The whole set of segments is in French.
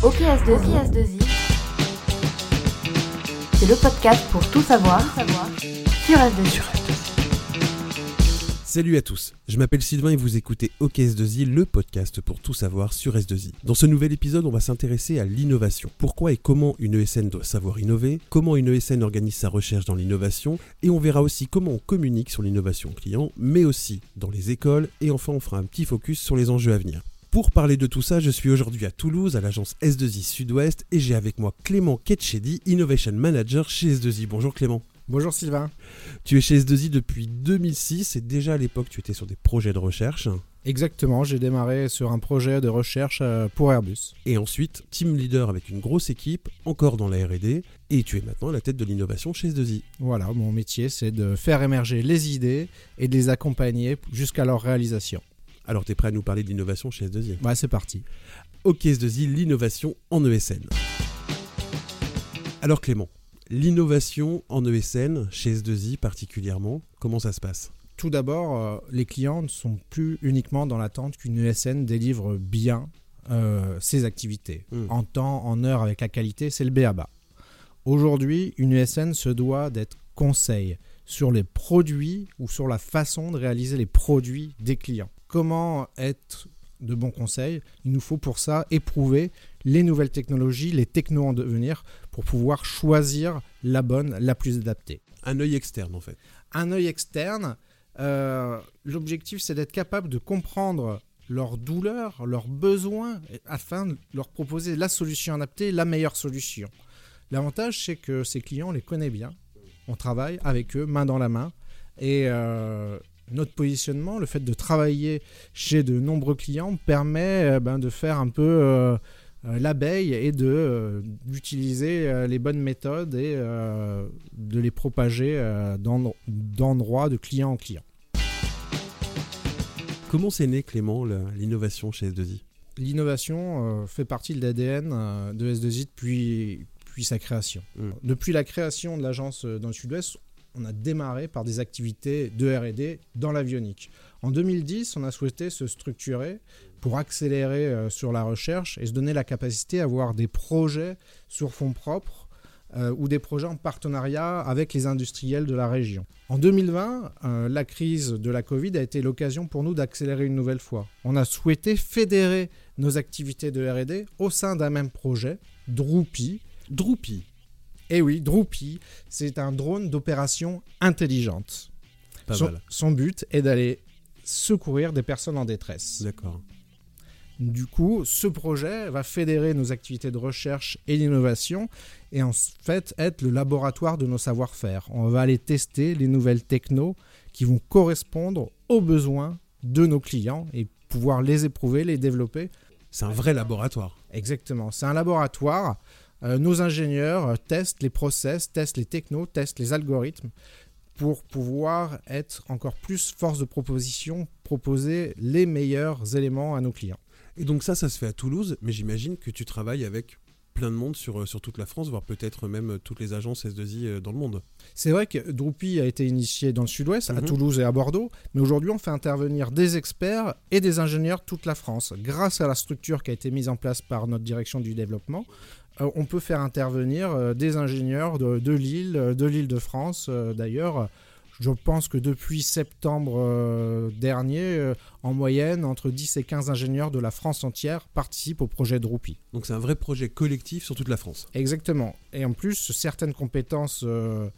OKS2I, 2 i c'est le podcast pour tout savoir, sur S2I. Salut à tous, je m'appelle Sylvain et vous écoutez OKS2I, le podcast pour tout savoir sur S2I. Dans ce nouvel épisode, on va s'intéresser à l'innovation. Pourquoi et comment une ESN doit savoir innover, comment une ESN organise sa recherche dans l'innovation, et on verra aussi comment on communique sur l'innovation client, mais aussi dans les écoles, et enfin on fera un petit focus sur les enjeux à venir. Pour parler de tout ça, je suis aujourd'hui à Toulouse, à l'agence S2I Sud-Ouest, et j'ai avec moi Clément Ketchedi, Innovation Manager chez S2I. Bonjour Clément. Bonjour Sylvain. Tu es chez S2I depuis 2006 et déjà à l'époque tu étais sur des projets de recherche. Exactement, j'ai démarré sur un projet de recherche euh, pour Airbus. Et ensuite, team leader avec une grosse équipe, encore dans la RD, et tu es maintenant à la tête de l'innovation chez S2I. Voilà, mon métier c'est de faire émerger les idées et de les accompagner jusqu'à leur réalisation. Alors, tu es prêt à nous parler d'innovation chez S2I Ouais, c'est parti. Ok S2I, l'innovation en ESN. Alors Clément, l'innovation en ESN, chez S2I particulièrement, comment ça se passe? Tout d'abord, euh, les clients ne sont plus uniquement dans l'attente qu'une ESN délivre bien euh, ses activités. Hmm. En temps, en heure, avec la qualité, c'est le BABA. Aujourd'hui, une ESN se doit d'être conseil sur les produits ou sur la façon de réaliser les produits des clients comment être de bons conseils? Il nous faut pour ça éprouver les nouvelles technologies, les technos en devenir, pour pouvoir choisir la bonne, la plus adaptée. Un œil externe en fait. Un œil externe, euh, l'objectif c'est d'être capable de comprendre leurs douleurs, leurs besoins, afin de leur proposer la solution adaptée, la meilleure solution. L'avantage c'est que ces clients, on les connaît bien, on travaille avec eux main dans la main, et euh, notre positionnement, le fait de travailler chez de nombreux clients permet euh, ben, de faire un peu euh, l'abeille et de d'utiliser les bonnes méthodes et de les propager d'endroit de client en client. Comment c'est né Clément l'innovation chez S2I L'innovation fait partie de l'ADN de S2I depuis, depuis sa création. Mm. Depuis la création de l'agence dans le sud-ouest, on a démarré par des activités de RD dans l'avionique. En 2010, on a souhaité se structurer pour accélérer euh, sur la recherche et se donner la capacité à avoir des projets sur fonds propres euh, ou des projets en partenariat avec les industriels de la région. En 2020, euh, la crise de la Covid a été l'occasion pour nous d'accélérer une nouvelle fois. On a souhaité fédérer nos activités de RD au sein d'un même projet, Droopy. Droopy eh oui, Droopy, c'est un drone d'opération intelligente. Pas son, mal. son but est d'aller secourir des personnes en détresse. D'accord. Du coup, ce projet va fédérer nos activités de recherche et d'innovation et en fait être le laboratoire de nos savoir-faire. On va aller tester les nouvelles technos qui vont correspondre aux besoins de nos clients et pouvoir les éprouver, les développer. C'est un vrai laboratoire. Exactement, c'est un laboratoire nos ingénieurs euh, testent les process, testent les technos, testent les algorithmes pour pouvoir être encore plus force de proposition, proposer les meilleurs éléments à nos clients. Et donc ça, ça se fait à Toulouse, mais j'imagine que tu travailles avec plein de monde sur, euh, sur toute la France, voire peut-être même toutes les agences S2I dans le monde. C'est vrai que Droopy a été initié dans le sud-ouest, à Mhm. Toulouse et à Bordeaux, mais aujourd'hui on fait intervenir des experts et des ingénieurs toute la France. Grâce à la structure qui a été mise en place par notre direction du développement, euh, on peut faire intervenir euh, des ingénieurs de, de Lille, euh, de l'île de France euh, d'ailleurs. Je pense que depuis septembre euh, dernier, euh, en moyenne, entre 10 et 15 ingénieurs de la France entière participent au projet Droopy. Donc c'est un vrai projet collectif sur toute la France. Exactement. Et en plus, certaines compétences euh,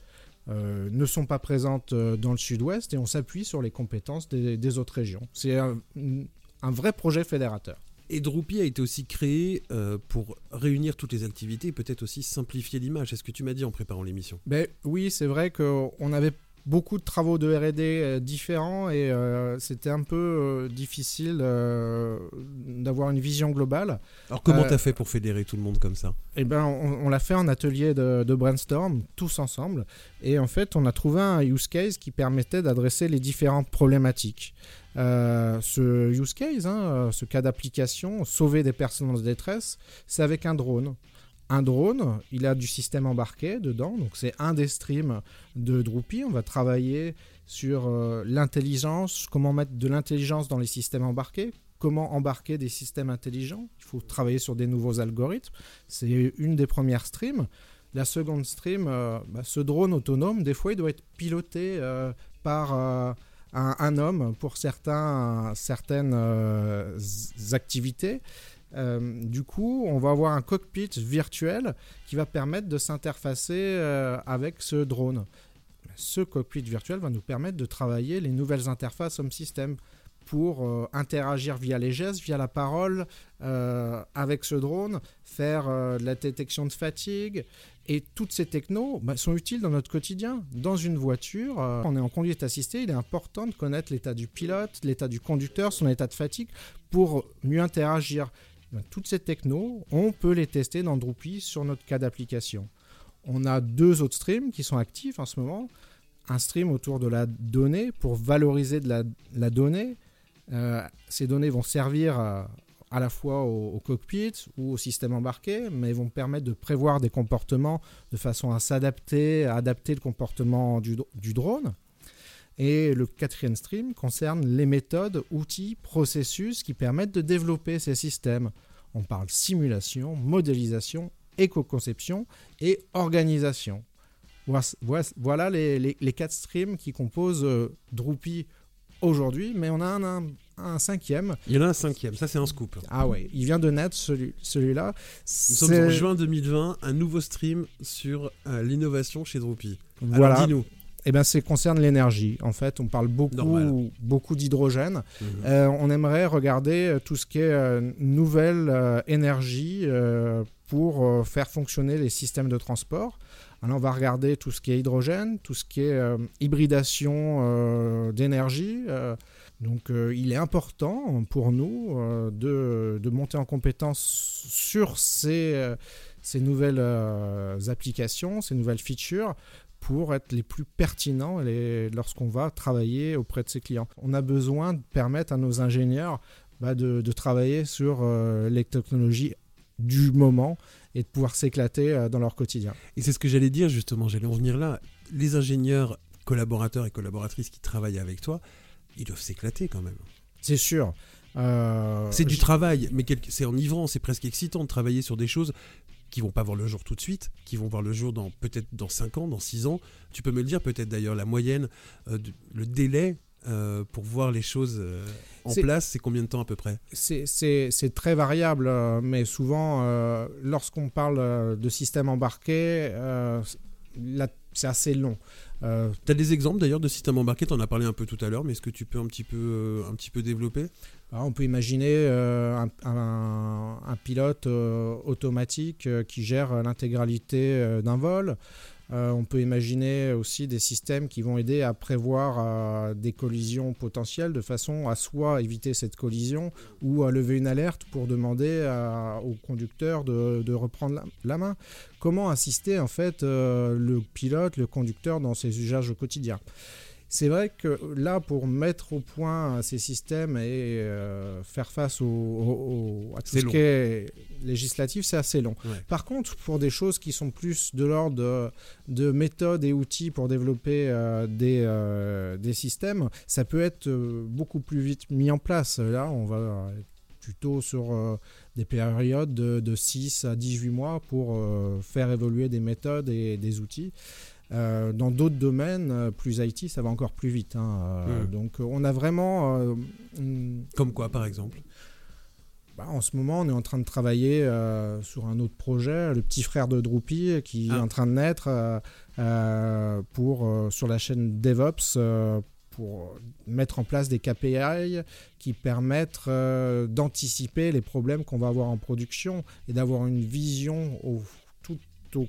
ne sont pas présentes dans le sud-ouest et on s'appuie sur les compétences des, des autres régions. C'est un, un vrai projet fédérateur. Et Droopy a été aussi créé euh, pour réunir toutes les activités et peut-être aussi simplifier l'image. C'est ce que tu m'as dit en préparant l'émission. Ben, oui, c'est vrai qu'on avait beaucoup de travaux de R&D euh, différents et euh, c'était un peu euh, difficile euh, d'avoir une vision globale. Alors comment Euh, t'as fait pour fédérer tout le monde comme ça? Eh ben, on, on l'a fait en atelier de, de brainstorm, tous ensemble. Et en fait, on a trouvé un use case qui permettait d'adresser les différentes problématiques. Ce use case, hein, ce cas d'application, sauver des personnes en détresse, c'est avec un drone. Un drone, il a du système embarqué dedans, donc c'est un des streams de Droopy. On va travailler sur euh, l'intelligence, comment mettre de l'intelligence dans les systèmes embarqués, comment embarquer des systèmes intelligents. Il faut travailler sur des nouveaux algorithmes. C'est une des premières streams. La seconde stream, euh, bah, ce drone autonome, des fois, il doit être piloté euh, par un, un, homme pour certains, certaines activités. Du coup, on va avoir un cockpit virtuel qui va permettre de s'interfacer avec ce drone. Ce cockpit virtuel va nous permettre de travailler les nouvelles interfaces Home System pour euh, interagir via les gestes, via la parole euh, avec ce drone, faire euh, de la détection de fatigue. Et toutes ces technos bah, sont utiles dans notre quotidien. Dans une voiture, on est en conduite assistée, il est important de connaître l'état du pilote, l'état du conducteur, son état de fatigue pour mieux interagir. Bah, toutes ces technos, on peut les tester dans Drupal sur notre cas d'application. On a deux autres streams qui sont actifs en ce moment. Un stream autour de la donnée pour valoriser de la, donnée, euh, ces données vont servir à, la fois au, cockpit ou au système embarqué, mais vont permettre de prévoir des comportements de façon à s'adapter, à adapter le comportement du, drone. Et le quatrième stream concerne les méthodes, outils, processus qui permettent de développer ces systèmes. On parle simulation, modélisation, éco-conception et organisation. Voilà les, quatre streams qui composent euh, aujourd'hui, mais on a un, cinquième. Il y en a un cinquième, ça c'est un scoop. Ah ouais, il vient de naître celui, celui-là. Nous sommes en juin 2020, un nouveau stream sur euh, l'innovation chez Drupal. Voilà. dis-nous. Eh ben, c'est concerne l'énergie. En fait, on parle beaucoup, beaucoup d'hydrogène. Mhm. Euh, on aimerait regarder euh, tout ce qui est nouvelle énergie pour faire fonctionner les systèmes de transport. Alors on va regarder tout ce qui est hydrogène, tout ce qui est euh, hybridation euh, d'énergie. Euh. donc il est important pour nous de, monter en compétence sur ces, ces nouvelles applications, ces nouvelles features pour être les plus pertinents lorsqu'on va travailler auprès de ses clients. On a besoin de permettre à nos ingénieurs bah, de, de, travailler sur les technologies du moment et de pouvoir s'éclater euh, dans leur quotidien. Et c'est ce que j'allais dire justement, j'allais en venir là. Les ingénieurs, collaborateurs et collaboratrices qui travaillent avec toi, ils doivent s'éclater quand même. C'est sûr. Euh, c'est du travail, mais c'est enivrant, c'est presque excitant de travailler sur des choses qui vont pas voir le jour tout de suite, qui vont voir le jour dans peut-être dans 5 ans, dans 6 ans. Tu peux me le dire peut-être d'ailleurs la moyenne, euh, le délai euh, pour voir les choses euh, en place, c'est combien de temps à peu près? C'est très variable, mais souvent, lorsqu'on parle de système embarqué, c'est assez long. tu as des exemples d'ailleurs de systèmes embarqués, tu en as parlé un peu tout à l'heure, mais est-ce que tu peux un petit peu, un petit peu développer? Ah, On peut imaginer un, un, pilote automatique qui gère l'intégralité d'un vol. Euh, on peut imaginer aussi des systèmes qui vont aider à prévoir euh, des collisions potentielles de façon à soit éviter cette collision ou à lever une alerte pour demander au conducteur de, reprendre la, main. Comment assister en fait euh, le pilote, le conducteur dans ses usages au quotidien? C'est vrai que là, pour mettre au point ces systèmes et euh, faire face au, à tout ce qui est législatif, c'est assez long. Par contre, pour des choses qui sont plus de l'ordre de, méthodes et outils pour développer euh, des, euh, des, systèmes, ça peut être beaucoup plus vite mis en place. Là, on va plutôt sur des périodes de, de, 6 à 18 mois pour faire évoluer des méthodes et des outils. Euh, dans d'autres domaines, euh, plus IT, ça va encore plus vite. Hein, euh. Donc on a vraiment... Comme quoi par exemple? Bah, en ce moment, on est en train de travailler sur un autre projet, le petit frère de Drupal, qui est ah. en train de naître pour, sur la chaîne DevOps pour mettre en place des KPI qui permettent d'anticiper les problèmes qu'on va avoir en production et d'avoir une vision au, tout au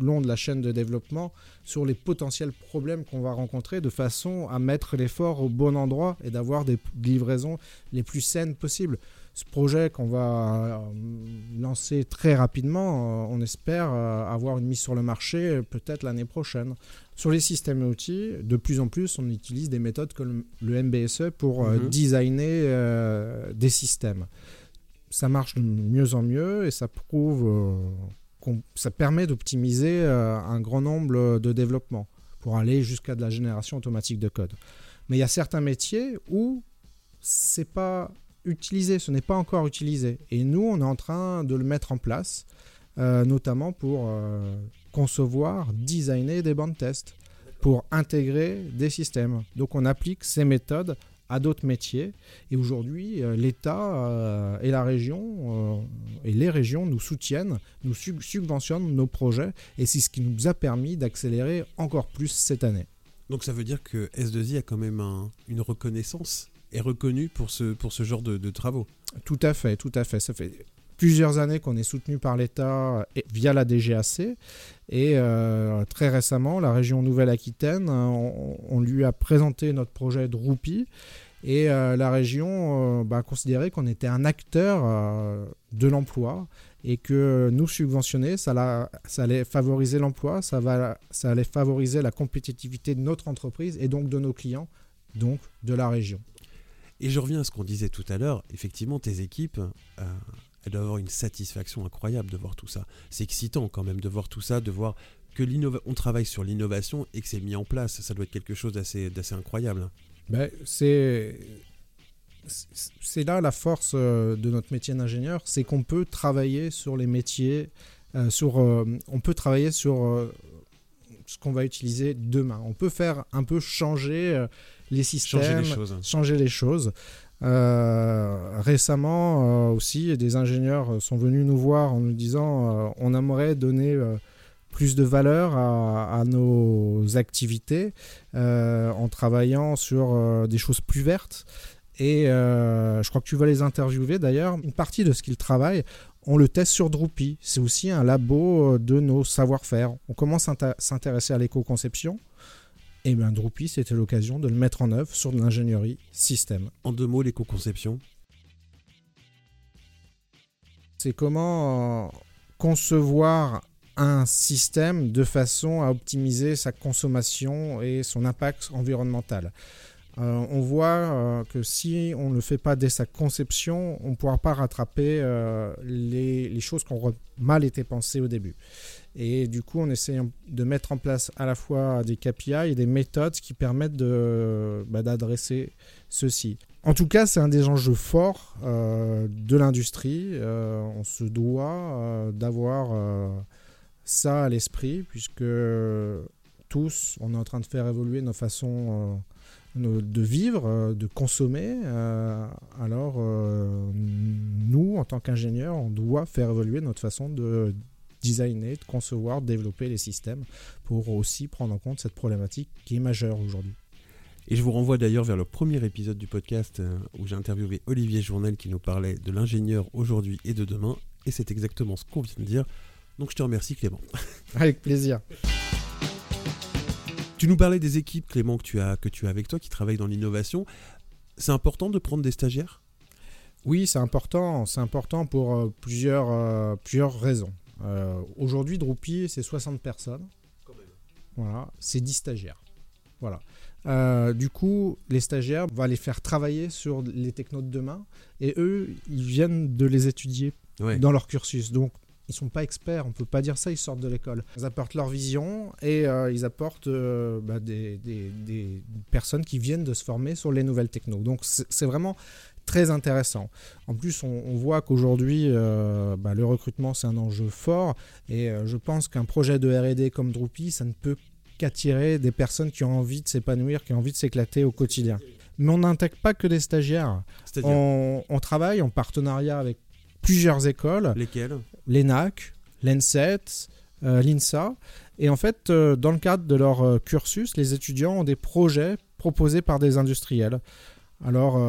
long de la chaîne de développement sur les potentiels problèmes qu'on va rencontrer de façon à mettre l'effort au bon endroit et d'avoir des livraisons les plus saines possibles. Ce projet qu'on va euh, lancer très rapidement, euh, on espère euh, avoir une mise sur le marché peut-être l'année prochaine. Sur les systèmes et outils, de plus en plus, on utilise des méthodes comme le MBSE pour mhm. designer des systèmes. Ça marche de mieux en mieux et ça prouve ça permet d'optimiser euh, un grand nombre de développements pour aller jusqu'à de la génération automatique de code. Mais il y a certains métiers où c'est pas utilisé, ce n'est pas encore utilisé. Et nous, on est en train de le mettre en place, euh, notamment pour euh, concevoir, designer des bandes tests, pour intégrer des systèmes. Donc on applique ces méthodes à d'autres métiers. Et aujourd'hui, euh, l'État euh, et la région euh, et les régions nous soutiennent, nous sub- subventionnent nos projets, et c'est ce qui nous a permis d'accélérer encore plus cette année. Donc ça veut dire que S2I a quand même un- une reconnaissance, est reconnu pour ce, pour ce genre de, de travaux. Tout à fait, tout à fait. Ça fait plusieurs années qu'on est soutenu par l'État et- via la DGAC. Et euh, très récemment, la région Nouvelle-Aquitaine, euh, on, lui a présenté notre projet de Roupi. Et euh, la région euh, bah, a considéré qu'on était un acteur euh, de l'emploi et que nous subventionner, ça, la- ça allait favoriser l'emploi, ça, ça allait favoriser la compétitivité de notre entreprise et donc de nos clients, donc de la région. Et je reviens à ce qu'on disait tout à l'heure, effectivement, tes équipes, elles doivent avoir une satisfaction incroyable de voir tout ça. C'est excitant quand même de voir tout ça, de voir que on travaille sur l'innovation et que c'est mis en place. Ça doit être quelque chose d'assez incroyable. Ben, c'est c'est- là la force euh, de notre métier d'ingénieur, c'est qu'on peut travailler sur les métiers, euh, sur, euh, on peut travailler sur euh, ce qu'on va utiliser demain. On peut faire un peu changer les systèmes, Changer les choses. changer les choses. Euh, récemment euh, aussi, des ingénieurs sont venus nous voir en nous disant euh, on aimerait donner euh, plus de valeur à, nos activités en travaillant sur des choses plus vertes. Et je crois que tu vas les interviewer d'ailleurs. Une partie de ce qu'ils travaillent, on le teste sur Drupy. C'est aussi un labo de nos savoir-faire. On commence à s'intéresser à l'éco-conception. Et bien Drupy, c'était l'occasion de le mettre en œuvre sur de l'ingénierie système. En deux mots, l'éco-conception. C'est comment euh, concevoir un système de façon à optimiser sa consommation et son impact environnemental. Euh, on voit euh, que si on ne le fait pas dès sa conception, on ne pourra pas rattraper euh, les, choses qui ont mal été pensées au début. Et du coup, on essaie de mettre en place à la fois des KPI et des méthodes qui permettent bah, d'adresser ceci. En tout cas, c'est un des enjeux forts de l'industrie. On se doit d'avoir ça à l'esprit, puisque tous, on est en train de faire évoluer nos façons de vivre, euh, de consommer. Euh, alors, euh, nous, en tant qu'ingénieurs, on doit faire évoluer notre façon de designer, de concevoir, de développer les systèmes pour aussi prendre en compte cette problématique qui est majeure aujourd'hui. Et je vous renvoie d'ailleurs vers le premier épisode du podcast où j'ai interviewé Olivier Journel qui nous parlait de l'ingénieur aujourd'hui et de demain. Et c'est exactement ce qu'on vient de dire. Donc je te remercie Clément. Avec plaisir. Tu nous parlais des équipes Clément que tu as, que tu as avec toi qui travaillent dans l'innovation. C'est important de prendre des stagiaires? Oui, c'est important. C'est important pour euh, plusieurs, euh, plusieurs raisons. Euh, Aujourd'hui, Drupy, c'est 60 personnes. Voilà, c'est 10 stagiaires. Voilà. Euh, du coup, les stagiaires, on va les faire travailler sur les technos de demain. Et eux, ils viennent de les étudier Ouais. dans leur cursus. Donc, ils sont pas experts, on peut pas dire ça, ils sortent de l'école. Ils apportent leur vision et euh, ils apportent euh, bah, des, des- des personnes qui viennent de se former sur les nouvelles technos. Donc, c'est vraiment très intéressant. En plus, on, on voit qu'aujourd'hui, euh, bah, le recrutement, c'est un enjeu fort. Et je pense qu'un projet de RD comme Drupy, ça ne peut qu'attirer des personnes qui ont envie de s'épanouir, qui ont envie de s'éclater au quotidien. Mais on n'intègre pas que des stagiaires. On travaille en partenariat avec plusieurs écoles, lesquels l'ENAC, l'ENSET, euh, l'INSA. Et en fait, euh, dans le cadre de leur euh, cursus, les étudiants ont des projets proposés par des industriels. Alors,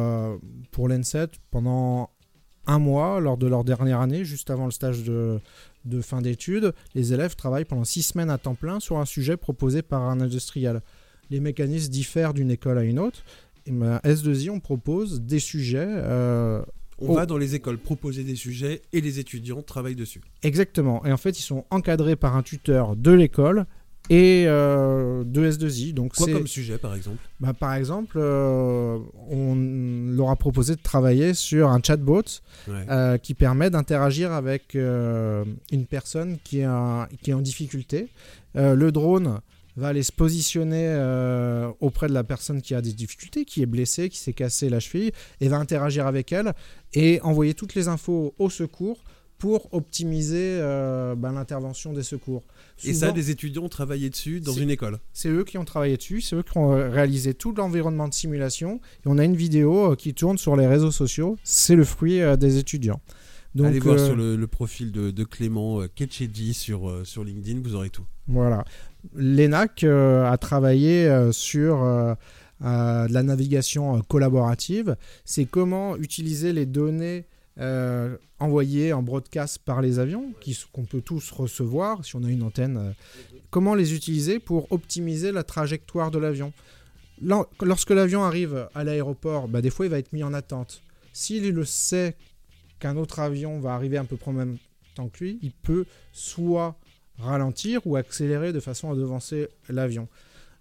pour l'ENSET, pendant un mois, lors de leur dernière année, juste avant le stage de, de fin d'études, les élèves travaillent pendant six semaines à temps plein sur un sujet proposé par un industriel. Les mécanismes diffèrent d'une école à une autre. Et ben, S2I, on propose des sujets euh, On Oh. va dans les écoles proposer des sujets et les étudiants travaillent dessus. Exactement. Et en fait, ils sont encadrés par un tuteur de l'école et euh, de S2I. Donc, Quoi c'est- comme sujet par exemple? Bah, par exemple, euh, on leur a proposé de travailler sur un chatbot Ouais. euh, qui permet d'interagir avec une personne qui est, un- qui est en difficulté. Le drone va aller se positionner euh, auprès de la personne qui a des difficultés, qui est blessée, qui s'est cassé la cheville, et va interagir avec elle et envoyer toutes les infos au secours pour optimiser euh, ben, l'intervention des secours. Et ça, des étudiants ont travaillé dessus dans une école. c'est eux qui ont travaillé dessus, c'est eux qui ont euh, réalisé tout l'environnement de simulation. Et on a une vidéo qui tourne sur les réseaux sociaux. C'est le fruit des étudiants. Donc, Allez voir euh, sur le, le profil de, de Clément euh, Ketchedi sur, euh, sur LinkedIn, vous aurez tout. Voilà. L'ENAC a travaillé sur euh, de la navigation collaborative. C'est comment utiliser les données euh, envoyées en broadcast par les avions, qu'on peut tous recevoir si on a une antenne. euh, comment les utiliser pour optimiser la trajectoire de l'avion? Lor- Lorsque l'avion arrive à l'aéroport, bah, des fois il va être mis en attente. S'il le sait qu'un autre avion va arriver un peu près en même temps que lui, il peut soit ralentir ou accélérer de façon à devancer l'avion.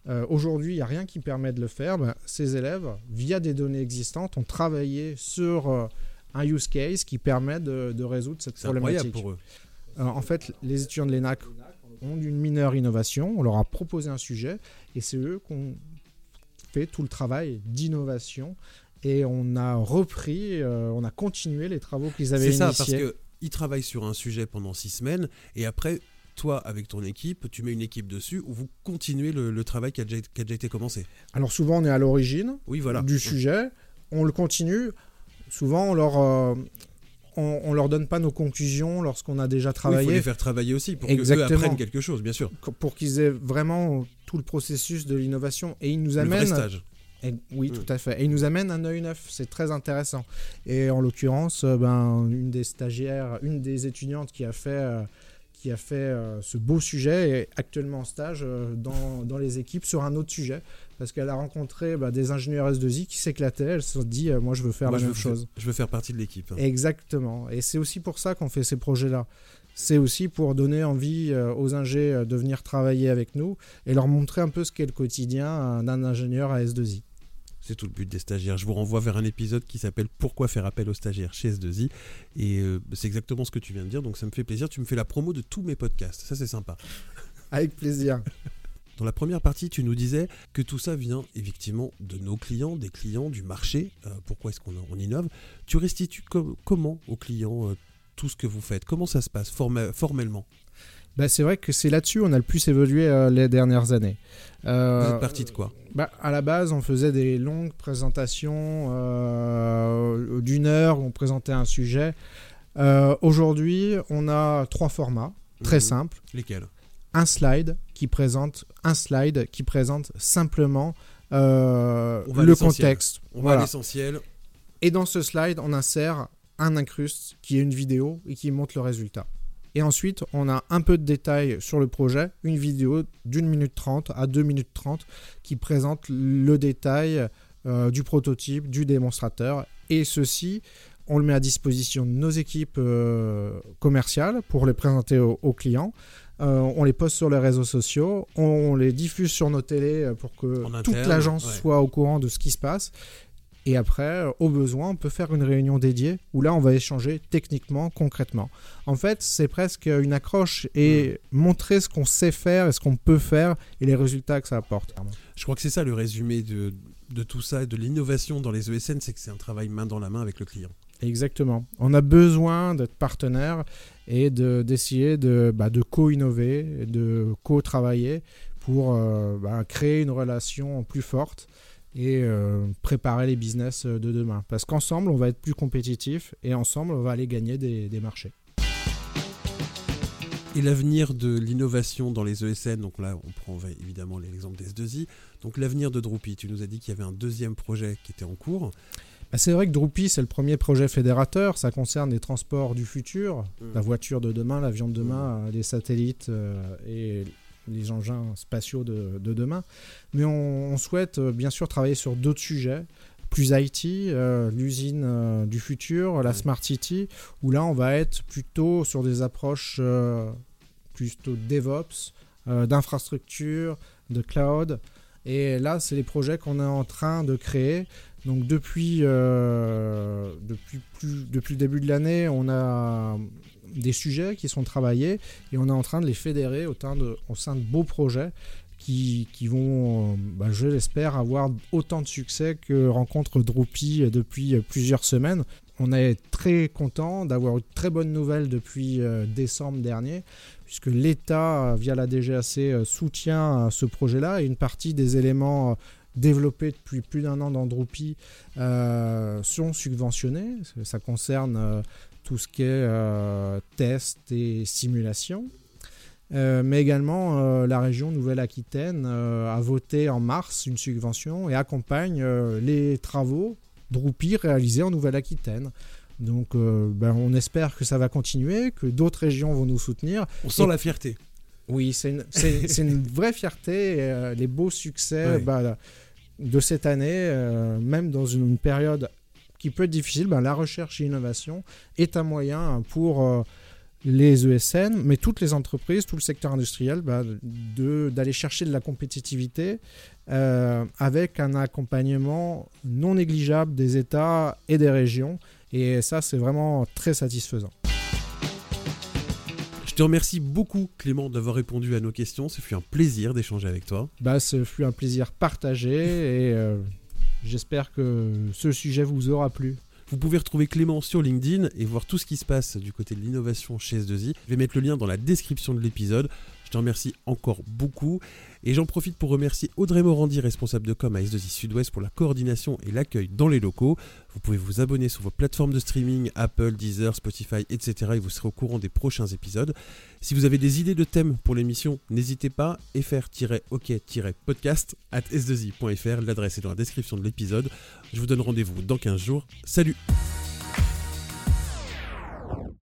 Euh, Aujourd'hui, il n'y a rien qui permet de le faire. Ben, ces élèves, via des données existantes, ont travaillé sur euh, un use case qui permet de, de résoudre cette problématique. pour eux. Euh, en fait, les étudiants de l'ENAC ont une mineure innovation. On leur a proposé un sujet et c'est eux qui ont fait tout le travail d'innovation. Et on a repris, euh, on a continué les travaux qu'ils avaient C'est ça, initiés. parce qu'ils travaillent sur un sujet pendant six semaines et après, toi, avec ton équipe, tu mets une équipe dessus où vous continuez le, le travail qui a, déjà, qui a déjà été commencé. Alors souvent, on est à l'origine. Oui, voilà. du sujet, on le continue. Souvent, on leur, euh, on, on leur donne pas nos conclusions lorsqu'on a déjà Oui, il faut travaillé, les faire travailler aussi pour qu'eux apprennent quelque chose, bien sûr. pour qu'ils aient vraiment tout le processus de l'innovation. Et ils nous amènent. Et- oui, Mm. tout à fait. Et ils nous amènent un œil neuf. C'est très intéressant. Et en l'occurrence, euh, ben, une des stagiaires, une des étudiantes qui a fait. euh, qui a fait euh, ce beau sujet est actuellement en stage euh, dans, dans les équipes sur un autre sujet parce qu'elle a rencontré bah, des ingénieurs S2I qui s'éclataient. Elle se dit moi je veux faire Moi, la même chose. Je veux faire partie de l'équipe. Exactement. Et c'est aussi pour ça qu'on fait ces projets-là. C'est aussi pour donner envie aux ingés de venir travailler avec nous et leur montrer un peu ce qu'est le quotidien d'un ingénieur à S2I. C'est tout le but des stagiaires. Je vous renvoie vers un épisode qui s'appelle Pourquoi faire appel aux stagiaires chez S2I. Et euh, c'est exactement ce que tu viens de dire, donc ça me fait plaisir. Tu me fais la promo de tous mes podcasts. Ça, c'est sympa. Avec plaisir. Dans la première partie, tu nous disais que tout ça vient effectivement de nos clients, des clients, du marché. Euh, pourquoi est-ce qu'on on innove? Tu restitues com- comment aux clients euh, tout ce que vous faites? Comment ça se passe formellement? Bah, c'est vrai que c'est là-dessus on a le plus évolué euh, les dernières années. Euh, Vous êtes parti de quoi bah, À la base, on faisait des longues présentations euh, d'une heure où on présentait un sujet. Euh, Aujourd'hui, on a trois formats très Mhm. simples. Lesquels? Un slide qui présente un slide qui présente simplement le contexte. On va à Voilà. l'essentiel. Et dans ce slide, on insère un incruste qui est une vidéo et qui montre le résultat. Et ensuite, on a un peu de détails sur le projet, une vidéo d'une minute trente à deux minutes trente qui présente le détail euh, du prototype, du démonstrateur. Et ceci, on le met à disposition de nos équipes euh, commerciales pour les présenter aux, aux clients. Euh, on les poste sur les réseaux sociaux, on les diffuse sur nos télés pour que En toute l'agence ouais. soit au courant de ce qui se passe. Et après, euh, au besoin, on peut faire une réunion dédiée où là, on va échanger techniquement, concrètement. En fait, c'est presque une accroche et montrer ce qu'on sait faire et ce qu'on peut faire et les résultats que ça apporte. Je crois que c'est ça le résumé de, de tout ça, de l'innovation dans les ESN, c'est que c'est un travail main dans la main avec le client. Exactement. On a besoin d'être partenaire et de- d'essayer de, bah, de co-innover, de co-travailler pour euh, bah, créer une relation plus forte et euh, préparer les business de demain. Parce qu'ensemble, on va être plus compétitif et ensemble, on va aller gagner des, des marchés. Et l'avenir de l'innovation dans les ESN, donc là on prend évidemment l'exemple des S2I, donc l'avenir de Droopy, tu nous as dit qu'il y avait un deuxième projet qui était en cours. Bah, c'est vrai que Droopy, c'est le premier projet fédérateur. Ça concerne les transports du futur, Mm. la voiture de demain, l'avion de demain, euh, les satellites euh, et les engins spatiaux de, de demain. Mais on, on souhaite euh, bien sûr travailler sur d'autres sujets, plus IT, euh, l'usine euh, du futur, la. Smart City, où là on va être plutôt sur des approches euh, plutôt DevOps, d'infrastructure, de cloud. Et là, c'est les projets qu'on est en train de créer. Donc depuis, depuis, plus, depuis le début de l'année, on a des sujets qui sont travaillés et on est en train de les fédérer au sein de, beaux projets qui, vont, euh, bah, je l'espère, avoir autant de succès que rencontre Drupal depuis plusieurs semaines. On est très content d'avoir une très bonne nouvelle depuis décembre dernier, puisque l'État, via la DGAC, soutient ce projet-là et une partie des éléments développés depuis plus d'un an dans Drupal sont subventionnés. Ça concerne tout ce qui est euh, test et simulation. Euh, mais également, euh, la région Nouvelle-Aquitaine a voté en mars une subvention et accompagne les travaux Drupal réalisés en Nouvelle-Aquitaine. Donc, ben, on espère que ça va continuer, que d'autres régions vont nous soutenir. On sent la fierté. Oui, c'est une, une, vraie fierté. les beaux succès bah, de cette année, même dans une période qui peut être difficile, ben, la recherche et l'innovation est un moyen pour euh, les ESN, mais toutes les entreprises, tout le secteur industriel, ben, d'aller chercher de la compétitivité euh, avec un accompagnement non négligeable des États et des régions. Et ça, c'est vraiment très satisfaisant. Je te remercie beaucoup Clément d'avoir répondu à nos questions. Ce fut un plaisir d'échanger avec toi. Bah, ce fut un plaisir partagé et euh, J'espère que ce sujet vous aura plu. Vous pouvez retrouver Clément sur LinkedIn et voir tout ce qui se passe du côté de l'innovation chez S2I. Je vais mettre le lien dans la description de l'épisode. Je te remercie encore beaucoup. Et j'en profite pour remercier Audrey Morandi, responsable de com à S2I Sud-Ouest, pour la coordination et l'accueil dans les locaux. Vous pouvez vous abonner sur vos plateformes de streaming, Apple, Deezer, Spotify, etc. et vous serez au courant des prochains épisodes. Si vous avez des idées de thèmes pour l'émission, n'hésitez pas, fr-ok-podcast at s2i.fr. L'adresse est dans la description de l'épisode. Je vous donne rendez-vous dans 15 jours. Salut